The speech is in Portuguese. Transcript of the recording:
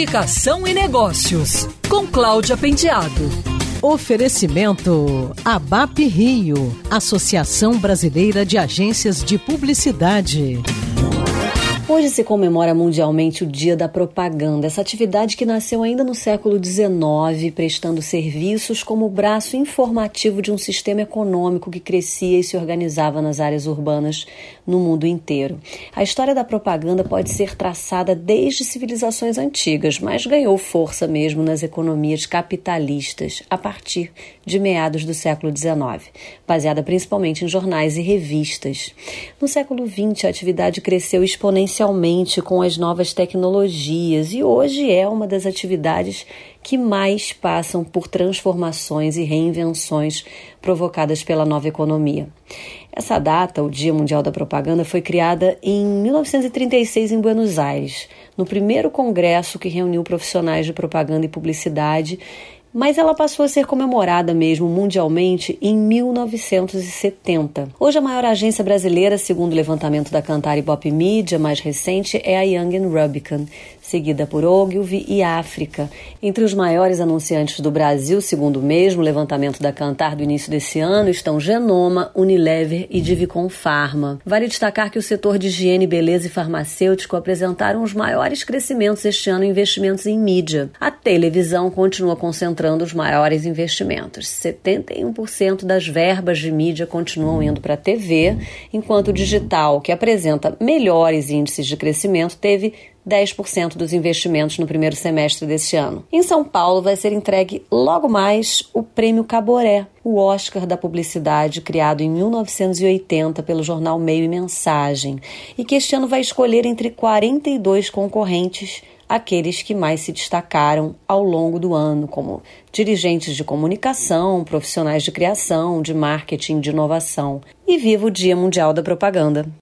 Comunicação e Negócios, com Cláudia Penteado. Oferecimento ABAP Rio, Associação Brasileira de Agências de Publicidade. Hoje se comemora mundialmente o Dia da Propaganda, essa atividade que nasceu ainda no século XIX, prestando serviços como o braço informativo de um sistema econômico que crescia e se organizava nas áreas urbanas no mundo inteiro. A história da propaganda pode ser traçada desde civilizações antigas, mas ganhou força mesmo nas economias capitalistas a partir de meados do século XIX, baseada principalmente em jornais e revistas. No século XX, a atividade cresceu exponencialmente especialmente com as novas tecnologias, e hoje é uma das atividades que mais passam por transformações e reinvenções provocadas pela nova economia. Essa data, o Dia Mundial da Propaganda, foi criada em 1936 em Buenos Aires, no primeiro congresso que reuniu profissionais de propaganda e publicidade mas ela passou a ser comemorada mesmo mundialmente em 1970. Hoje a maior agência brasileira, segundo o levantamento da Cantar e Bop Media mais recente, é a Young Rubicon, seguida por Ogilvy e África. Entre os maiores anunciantes do Brasil, segundo o mesmo levantamento da Cantar do início desse ano, estão Genoma, Unilever e Divicon Pharma. Vale destacar que o setor de higiene, beleza e farmacêutico apresentaram os maiores crescimentos este ano em investimentos em mídia. A televisão continua concentrando os maiores investimentos. 71% das verbas de mídia continuam indo para a TV, enquanto o digital, que apresenta melhores índices de crescimento, teve 10% dos investimentos no primeiro semestre deste ano. Em São Paulo vai ser entregue logo mais o Prêmio Caboré, o Oscar da publicidade criado em 1980 pelo jornal Meio e Mensagem, e que este ano vai escolher entre 42 concorrentes aqueles que mais se destacaram ao longo do ano, como dirigentes de comunicação, profissionais de criação, de marketing, de inovação. E viva o Dia Mundial da Propaganda!